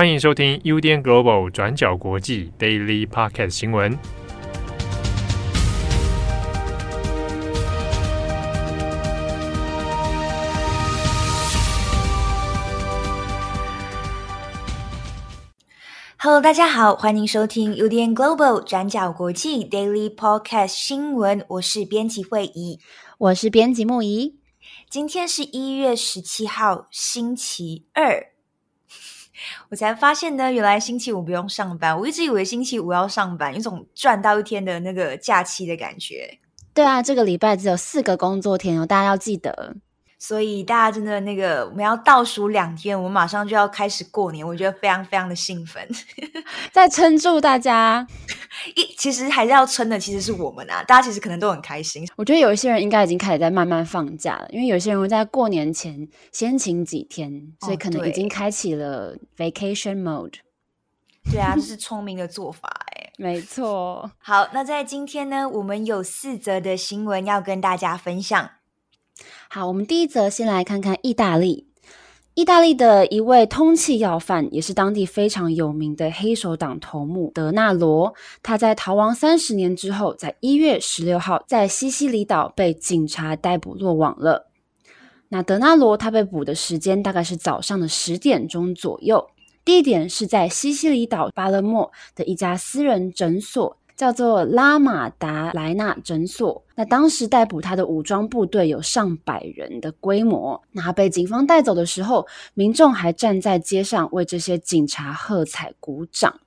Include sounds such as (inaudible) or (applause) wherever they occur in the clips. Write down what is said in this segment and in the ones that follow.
欢迎收听 UDN Global 转角国际 Daily Podcast 新闻。Hello，大家好，欢迎收听 UDN Global 转角国际 Daily Podcast 新闻。我是编辑慧仪，我是编辑木仪。今天是一月十七号，星期二。我才发现呢，原来星期五不用上班。我一直以为星期五要上班，有种赚到一天的那个假期的感觉。对啊，这个礼拜只有四个工作天哦，大家要记得。所以大家真的那个，我们要倒数两天，我们马上就要开始过年，我觉得非常非常的兴奋。(laughs) 再撑住大家，一其实还是要撑的，其实是我们啊，大家其实可能都很开心。我觉得有一些人应该已经开始在慢慢放假了，因为有些人会在过年前先请几天，所以可能已经开启了 vacation mode。对啊，这是聪明的做法哎，(laughs) 没错。好，那在今天呢，我们有四则的新闻要跟大家分享。好，我们第一则先来看看意大利。意大利的一位通缉要犯，也是当地非常有名的黑手党头目德纳罗。他在逃亡三十年之后，在一月十六号在西西里岛被警察逮捕落网了。那德纳罗他被捕的时间大概是早上的十点钟左右，地点是在西西里岛巴勒莫的一家私人诊所。叫做拉马达莱纳诊所。那当时逮捕他的武装部队有上百人的规模。那被警方带走的时候，民众还站在街上为这些警察喝彩鼓掌。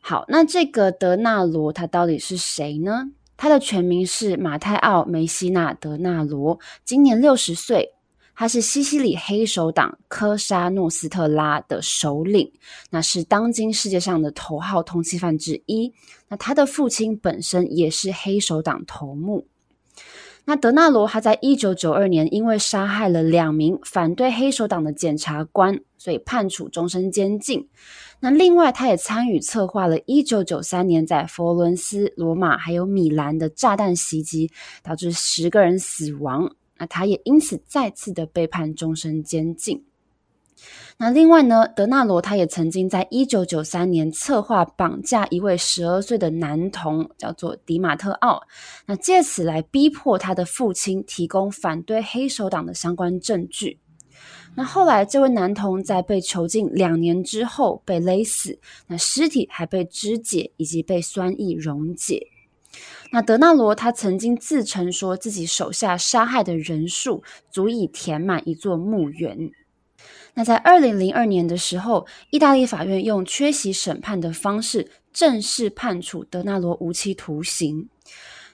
好，那这个德纳罗他到底是谁呢？他的全名是马泰奥梅西纳德纳罗，今年六十岁。他是西西里黑手党科沙诺斯特拉的首领，那是当今世界上的头号通缉犯之一。那他的父亲本身也是黑手党头目。那德纳罗他在一九九二年因为杀害了两名反对黑手党的检察官，所以判处终身监禁。那另外，他也参与策划了一九九三年在佛伦斯、罗马还有米兰的炸弹袭击，导致十个人死亡。那他也因此再次的被判终身监禁。那另外呢，德纳罗他也曾经在一九九三年策划绑架一位十二岁的男童，叫做迪马特奥，那借此来逼迫他的父亲提供反对黑手党的相关证据。那后来这位男童在被囚禁两年之后被勒死，那尸体还被肢解以及被酸液溶解。那德纳罗他曾经自称说自己手下杀害的人数足以填满一座墓园。那在二零零二年的时候，意大利法院用缺席审判的方式正式判处德纳罗无期徒刑。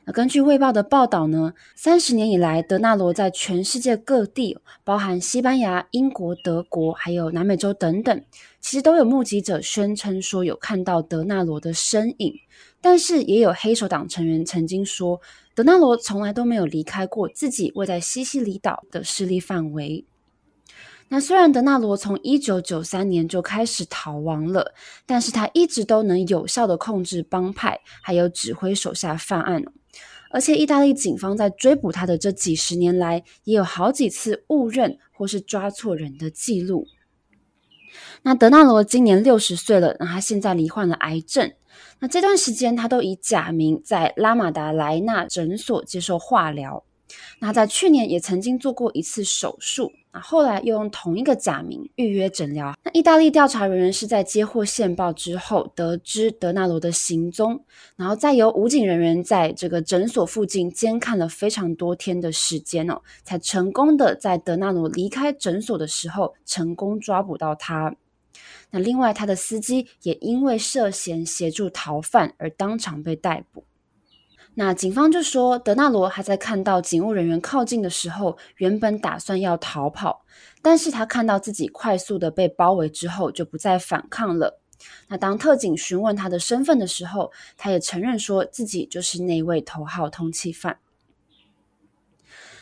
那根据《卫报》的报道呢，三十年以来，德纳罗在全世界各地，包含西班牙、英国、德国，还有南美洲等等，其实都有目击者宣称说有看到德纳罗的身影。但是也有黑手党成员曾经说，德纳罗从来都没有离开过自己位在西西里岛的势力范围。那虽然德纳罗从一九九三年就开始逃亡了，但是他一直都能有效的控制帮派，还有指挥手下犯案。而且意大利警方在追捕他的这几十年来，也有好几次误认或是抓错人的记录。那德纳罗今年六十岁了，那他现在罹患了癌症。那这段时间，他都以假名在拉马达莱纳诊所接受化疗。那在去年也曾经做过一次手术，那后来又用同一个假名预约诊疗。那意大利调查人员是在接获线报之后，得知德纳罗的行踪，然后再由武警人员在这个诊所附近监看了非常多天的时间哦，才成功的在德纳罗离开诊所的时候成功抓捕到他。那另外，他的司机也因为涉嫌协助逃犯而当场被逮捕。那警方就说，德纳罗还在看到警务人员靠近的时候，原本打算要逃跑，但是他看到自己快速的被包围之后，就不再反抗了。那当特警询问他的身份的时候，他也承认说自己就是那位头号通缉犯。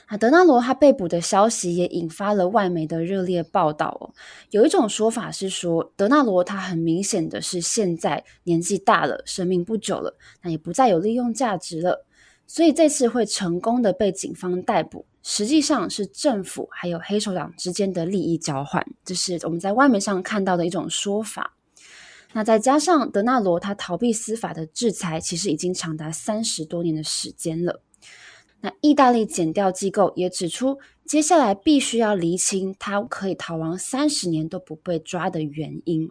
啊，德纳罗他被捕的消息也引发了外媒的热烈报道哦。有一种说法是说，德纳罗他很明显的是现在年纪大了，生命不久了，那也不再有利用价值了，所以这次会成功的被警方逮捕，实际上是政府还有黑手党之间的利益交换，这是我们在外媒上看到的一种说法。那再加上德纳罗他逃避司法的制裁，其实已经长达三十多年的时间了。那意大利检调机构也指出，接下来必须要厘清他可以逃亡三十年都不被抓的原因。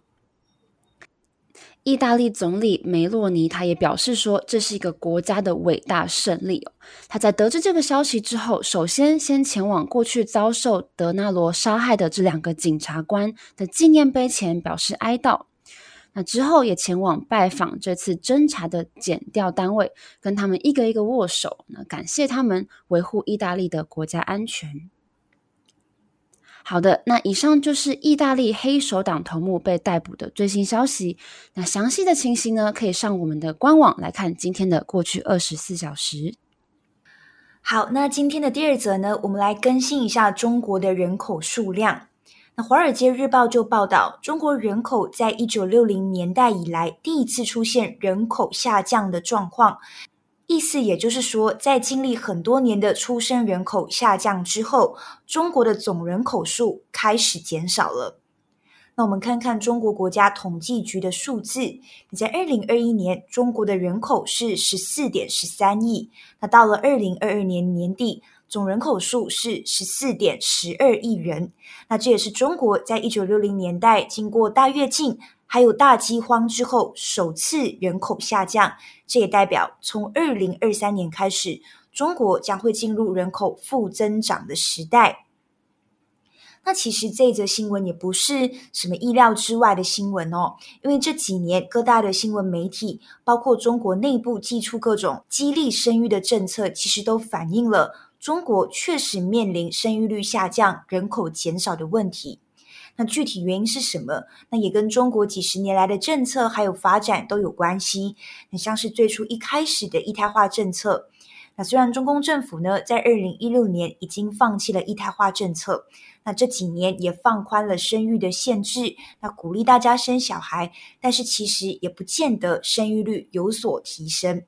意大利总理梅洛尼他也表示说，这是一个国家的伟大胜利。他在得知这个消息之后，首先先前往过去遭受德纳罗杀害的这两个警察官的纪念碑前表示哀悼。那之后也前往拜访这次侦查的检调单位，跟他们一个一个握手，那感谢他们维护意大利的国家安全。好的，那以上就是意大利黑手党头目被逮捕的最新消息。那详细的情形呢，可以上我们的官网来看今天的过去二十四小时。好，那今天的第二则呢，我们来更新一下中国的人口数量。那《华尔街日报》就报道，中国人口在一九六零年代以来第一次出现人口下降的状况，意思也就是说，在经历很多年的出生人口下降之后，中国的总人口数开始减少了。那我们看看中国国家统计局的数字，你在二零二一年，中国的人口是十四点十三亿，那到了二零二二年年底，总人口数是十四点十二亿人，那这也是中国在一九六零年代经过大跃进还有大饥荒之后首次人口下降。这也代表从二零二三年开始，中国将会进入人口负增长的时代。那其实这则新闻也不是什么意料之外的新闻哦，因为这几年各大的新闻媒体，包括中国内部寄出各种激励生育的政策，其实都反映了。中国确实面临生育率下降、人口减少的问题。那具体原因是什么？那也跟中国几十年来的政策还有发展都有关系。那像是最初一开始的一胎化政策，那虽然中共政府呢在二零一六年已经放弃了一胎化政策，那这几年也放宽了生育的限制，那鼓励大家生小孩，但是其实也不见得生育率有所提升。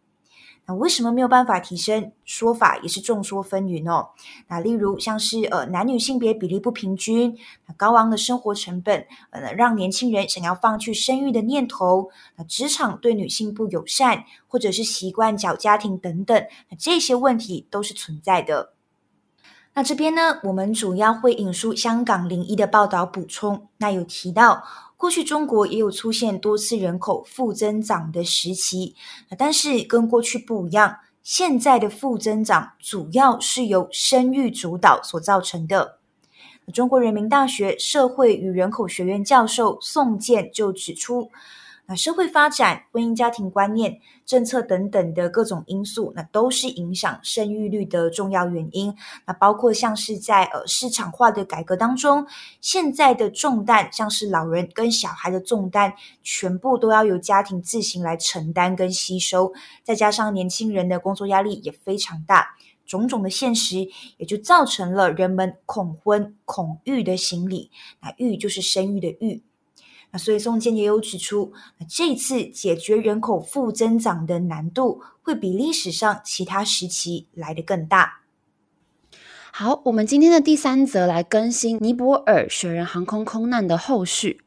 那为什么没有办法提升？说法也是众说纷纭哦。那例如像是呃男女性别比例不平均，高昂的生活成本，呃让年轻人想要放弃生育的念头。那职场对女性不友善，或者是习惯小家庭等等，那这些问题都是存在的。那这边呢，我们主要会引述香港零一的报道补充。那有提到。过去中国也有出现多次人口负增长的时期，但是跟过去不一样，现在的负增长主要是由生育主导所造成的。中国人民大学社会与人口学院教授宋健就指出。那社会发展、婚姻家庭观念、政策等等的各种因素，那都是影响生育率的重要原因。那包括像是在呃市场化的改革当中，现在的重担像是老人跟小孩的重担，全部都要由家庭自行来承担跟吸收。再加上年轻人的工作压力也非常大，种种的现实也就造成了人们恐婚恐育的心理。那育就是生育的育。那所以宋建也有指出，那这次解决人口负增长的难度会比历史上其他时期来得更大。好，我们今天的第三则来更新尼泊尔雪人航空空难的后续。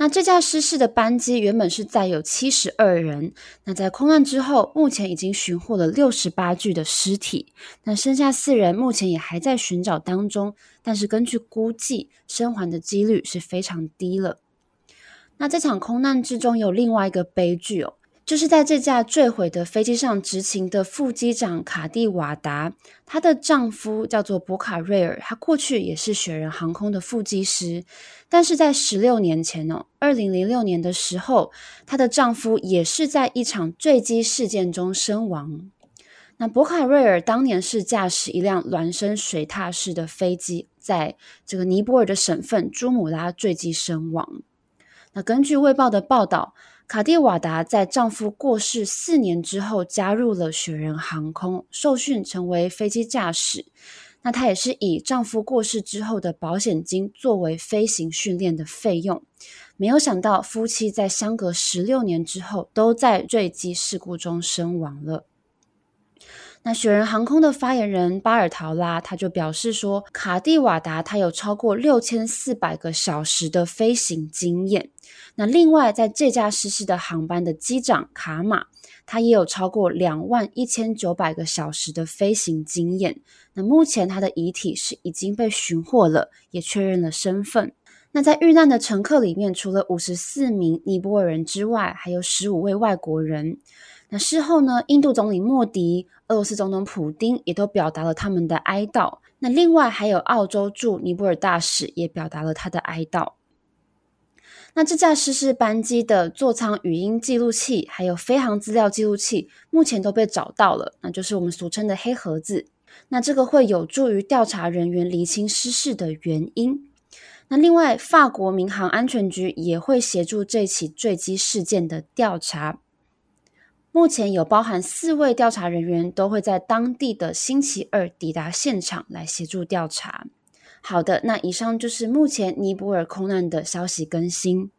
那这架失事的班机原本是载有七十二人，那在空难之后，目前已经寻获了六十八具的尸体，那剩下四人目前也还在寻找当中，但是根据估计，生还的几率是非常低了。那这场空难之中有另外一个悲剧哦，就是在这架坠毁的飞机上执勤的副机长卡蒂瓦达，她的丈夫叫做博卡瑞尔，他过去也是雪人航空的副机师，但是在十六年前哦，二零零六年的时候，她的丈夫也是在一场坠机事件中身亡。那博卡瑞尔当年是驾驶一辆孪生水獭式的飞机，在这个尼泊尔的省份珠穆拉坠机身亡。根据《卫报》的报道，卡蒂瓦达在丈夫过世四年之后加入了雪人航空，受训成为飞机驾驶。那她也是以丈夫过世之后的保险金作为飞行训练的费用。没有想到，夫妻在相隔十六年之后，都在坠机事故中身亡了。那雪人航空的发言人巴尔陶拉他就表示说，卡蒂瓦达他有超过六千四百个小时的飞行经验。那另外，在这架失事的航班的机长卡马，他也有超过两万一千九百个小时的飞行经验。那目前他的遗体是已经被寻获了，也确认了身份。那在遇难的乘客里面，除了五十四名尼泊尔人之外，还有十五位外国人。那事后呢，印度总理莫迪、俄罗斯总统普丁也都表达了他们的哀悼。那另外还有澳洲驻尼泊尔大使也表达了他的哀悼。那这架失事班机的座舱语音记录器，还有飞航资料记录器，目前都被找到了，那就是我们俗称的黑盒子。那这个会有助于调查人员厘清失事的原因。那另外，法国民航安全局也会协助这起坠机事件的调查。目前有包含四位调查人员都会在当地的星期二抵达现场来协助调查。好的，那以上就是目前尼泊尔空难的消息更新。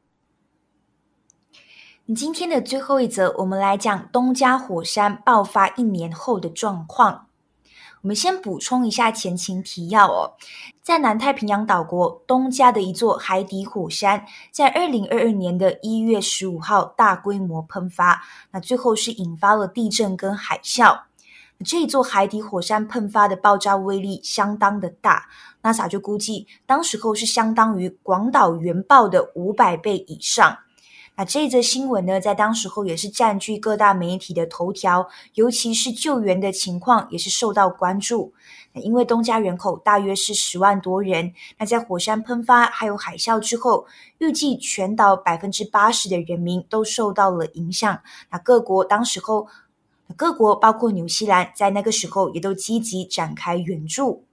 今天的最后一则，我们来讲东加火山爆发一年后的状况。我们先补充一下前情提要哦，在南太平洋岛国东加的一座海底火山，在二零二二年的一月十五号大规模喷发，那最后是引发了地震跟海啸。这一座海底火山喷发的爆炸威力相当的大，NASA 就估计当时候是相当于广岛原爆的五百倍以上。那这则新闻呢，在当时候也是占据各大媒体的头条，尤其是救援的情况也是受到关注。因为东加人口大约是十万多人，那在火山喷发还有海啸之后，预计全岛百分之八十的人民都受到了影响。那各国当时候，各国包括纽西兰，在那个时候也都积极展开援助。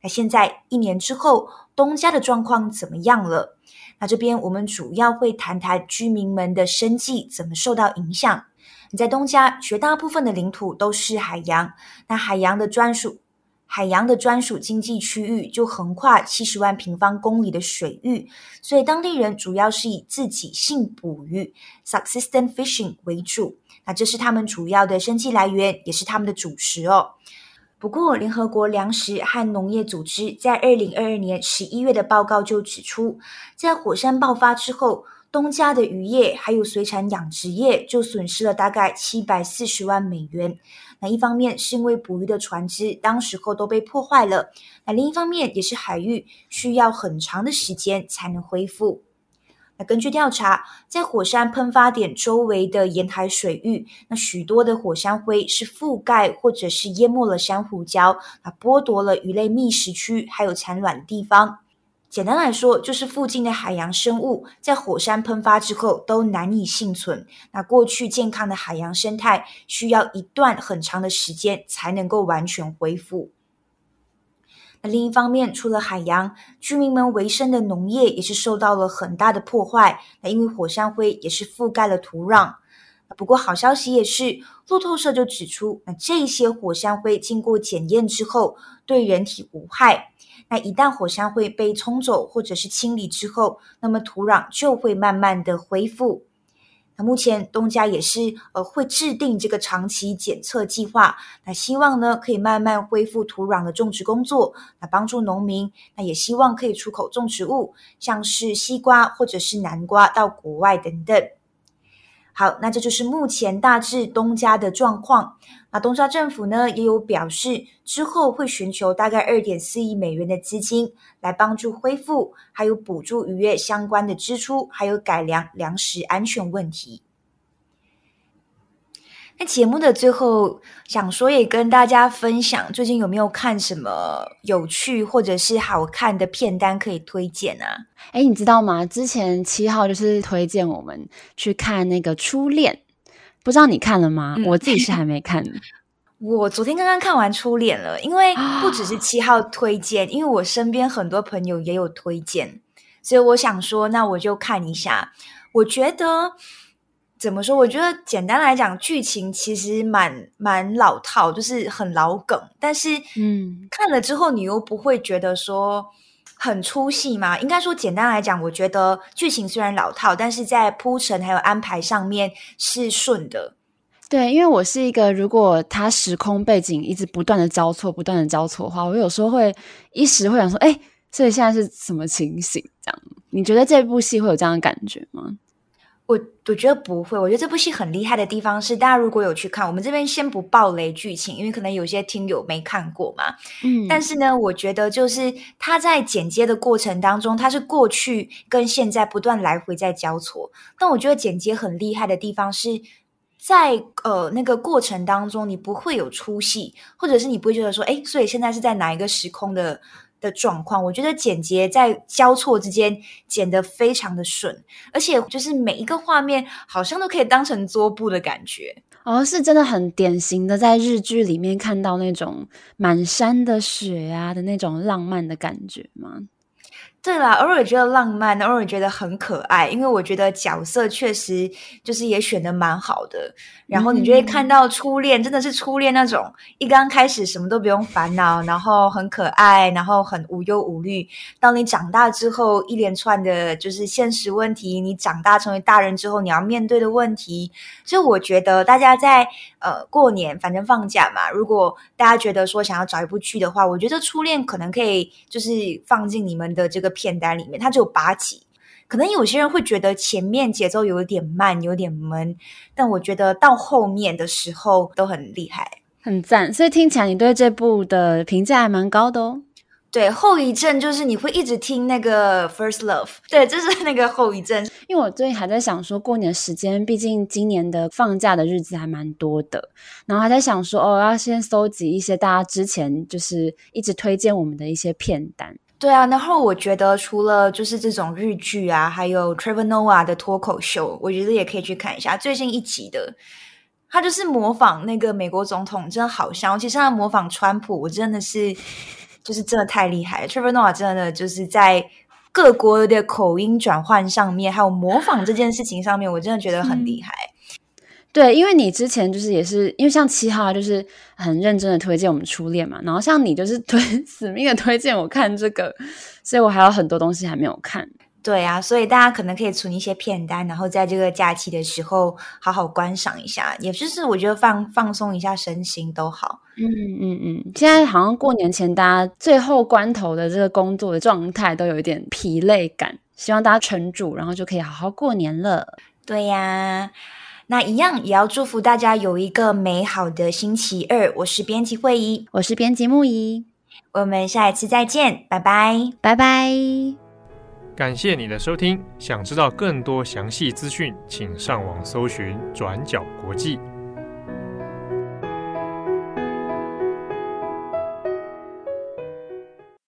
那现在一年之后，东家的状况怎么样了？那这边我们主要会谈谈居民们的生计怎么受到影响。你在东家，绝大部分的领土都是海洋，那海洋的专属海洋的专属经济区域就横跨七十万平方公里的水域，所以当地人主要是以自给性捕鱼 （subsistence fishing） 为主。那这是他们主要的生计来源，也是他们的主食哦。不过，联合国粮食和农业组织在二零二二年十一月的报告就指出，在火山爆发之后，东加的渔业还有水产养殖业就损失了大概七百四十万美元。那一方面是因为捕鱼的船只当时候都被破坏了，那另一方面也是海域需要很长的时间才能恢复。那根据调查，在火山喷发点周围的沿海水域，那许多的火山灰是覆盖或者是淹没了珊瑚礁，那剥夺了鱼类觅食区还有产卵的地方。简单来说，就是附近的海洋生物在火山喷发之后都难以幸存。那过去健康的海洋生态需要一段很长的时间才能够完全恢复。那另一方面，除了海洋，居民们维生的农业也是受到了很大的破坏。那因为火山灰也是覆盖了土壤。不过好消息也是，路透社就指出，那这些火山灰经过检验之后，对人体无害。那一旦火山灰被冲走或者是清理之后，那么土壤就会慢慢的恢复。那目前东家也是呃会制定这个长期检测计划，那希望呢可以慢慢恢复土壤的种植工作，那帮助农民，那也希望可以出口种植物，像是西瓜或者是南瓜到国外等等。好，那这就是目前大致东家的状况。那东加政府呢也有表示，之后会寻求大概二点四亿美元的资金来帮助恢复，还有补助渔业相关的支出，还有改良粮食安全问题。那节目的最后，想说也跟大家分享，最近有没有看什么有趣或者是好看的片单可以推荐啊？哎，你知道吗？之前七号就是推荐我们去看那个《初恋》，不知道你看了吗？嗯、我自己是还没看。(laughs) 我昨天刚刚看完《初恋》了，因为不只是七号推荐，因为我身边很多朋友也有推荐，所以我想说，那我就看一下。我觉得。怎么说？我觉得简单来讲，剧情其实蛮蛮老套，就是很老梗。但是，嗯，看了之后你又不会觉得说很出戏嘛？应该说，简单来讲，我觉得剧情虽然老套，但是在铺陈还有安排上面是顺的。对，因为我是一个，如果它时空背景一直不断的交错、不断的交错的话，我有时候会一时会想说，哎，所以现在是什么情形？这样，你觉得这部戏会有这样的感觉吗？我我觉得不会，我觉得这部戏很厉害的地方是，大家如果有去看，我们这边先不爆雷剧情，因为可能有些听友没看过嘛。嗯，但是呢，我觉得就是他在剪接的过程当中，他是过去跟现在不断来回在交错。但我觉得剪接很厉害的地方是在呃那个过程当中，你不会有出戏，或者是你不会觉得说，哎，所以现在是在哪一个时空的。的状况，我觉得剪接在交错之间剪得非常的顺，而且就是每一个画面好像都可以当成桌布的感觉。哦，是真的很典型的，在日剧里面看到那种满山的雪啊的那种浪漫的感觉吗？对啦，偶尔觉得浪漫，偶尔觉得很可爱，因为我觉得角色确实就是也选的蛮好的。然后你就会看到初恋，真的是初恋那种，一刚开始什么都不用烦恼，然后很可爱，然后很无忧无虑。当你长大之后，一连串的就是现实问题，你长大成为大人之后，你要面对的问题。所以我觉得大家在呃过年，反正放假嘛，如果大家觉得说想要找一部剧的话，我觉得初恋可能可以就是放进你们的这个片单里面。它只有八集。可能有些人会觉得前面节奏有点慢，有点闷，但我觉得到后面的时候都很厉害，很赞。所以听起来你对这部的评价还蛮高的哦。对，后遗症就是你会一直听那个 First Love，对，就是那个后遗症。因为我最近还在想说，过年时间，毕竟今年的放假的日子还蛮多的，然后还在想说，哦，要先搜集一些大家之前就是一直推荐我们的一些片单。对啊，然后我觉得除了就是这种日剧啊，还有 Trevor Noah 的脱口秀，我觉得也可以去看一下最近一集的。他就是模仿那个美国总统，真的好像，其实他模仿川普，我真的是就是真的太厉害了。Trevor Noah 真的就是在各国的口音转换上面，还有模仿这件事情上面，我真的觉得很厉害。嗯对，因为你之前就是也是因为像七号就是很认真的推荐我们初恋嘛，然后像你就是 (laughs) 推死命的推荐我看这个，所以我还有很多东西还没有看。对啊，所以大家可能可以存一些片单，然后在这个假期的时候好好观赏一下，也就是我觉得放放松一下身心都好。嗯嗯嗯，现在好像过年前大家最后关头的这个工作的状态都有一点疲累感，希望大家沉住，然后就可以好好过年了。对呀。那一样也要祝福大家有一个美好的星期二。我是编辑慧仪，我是编辑木仪，我们下一次再见，拜拜，拜拜。感谢你的收听，想知道更多详细资讯，请上网搜寻转角国际。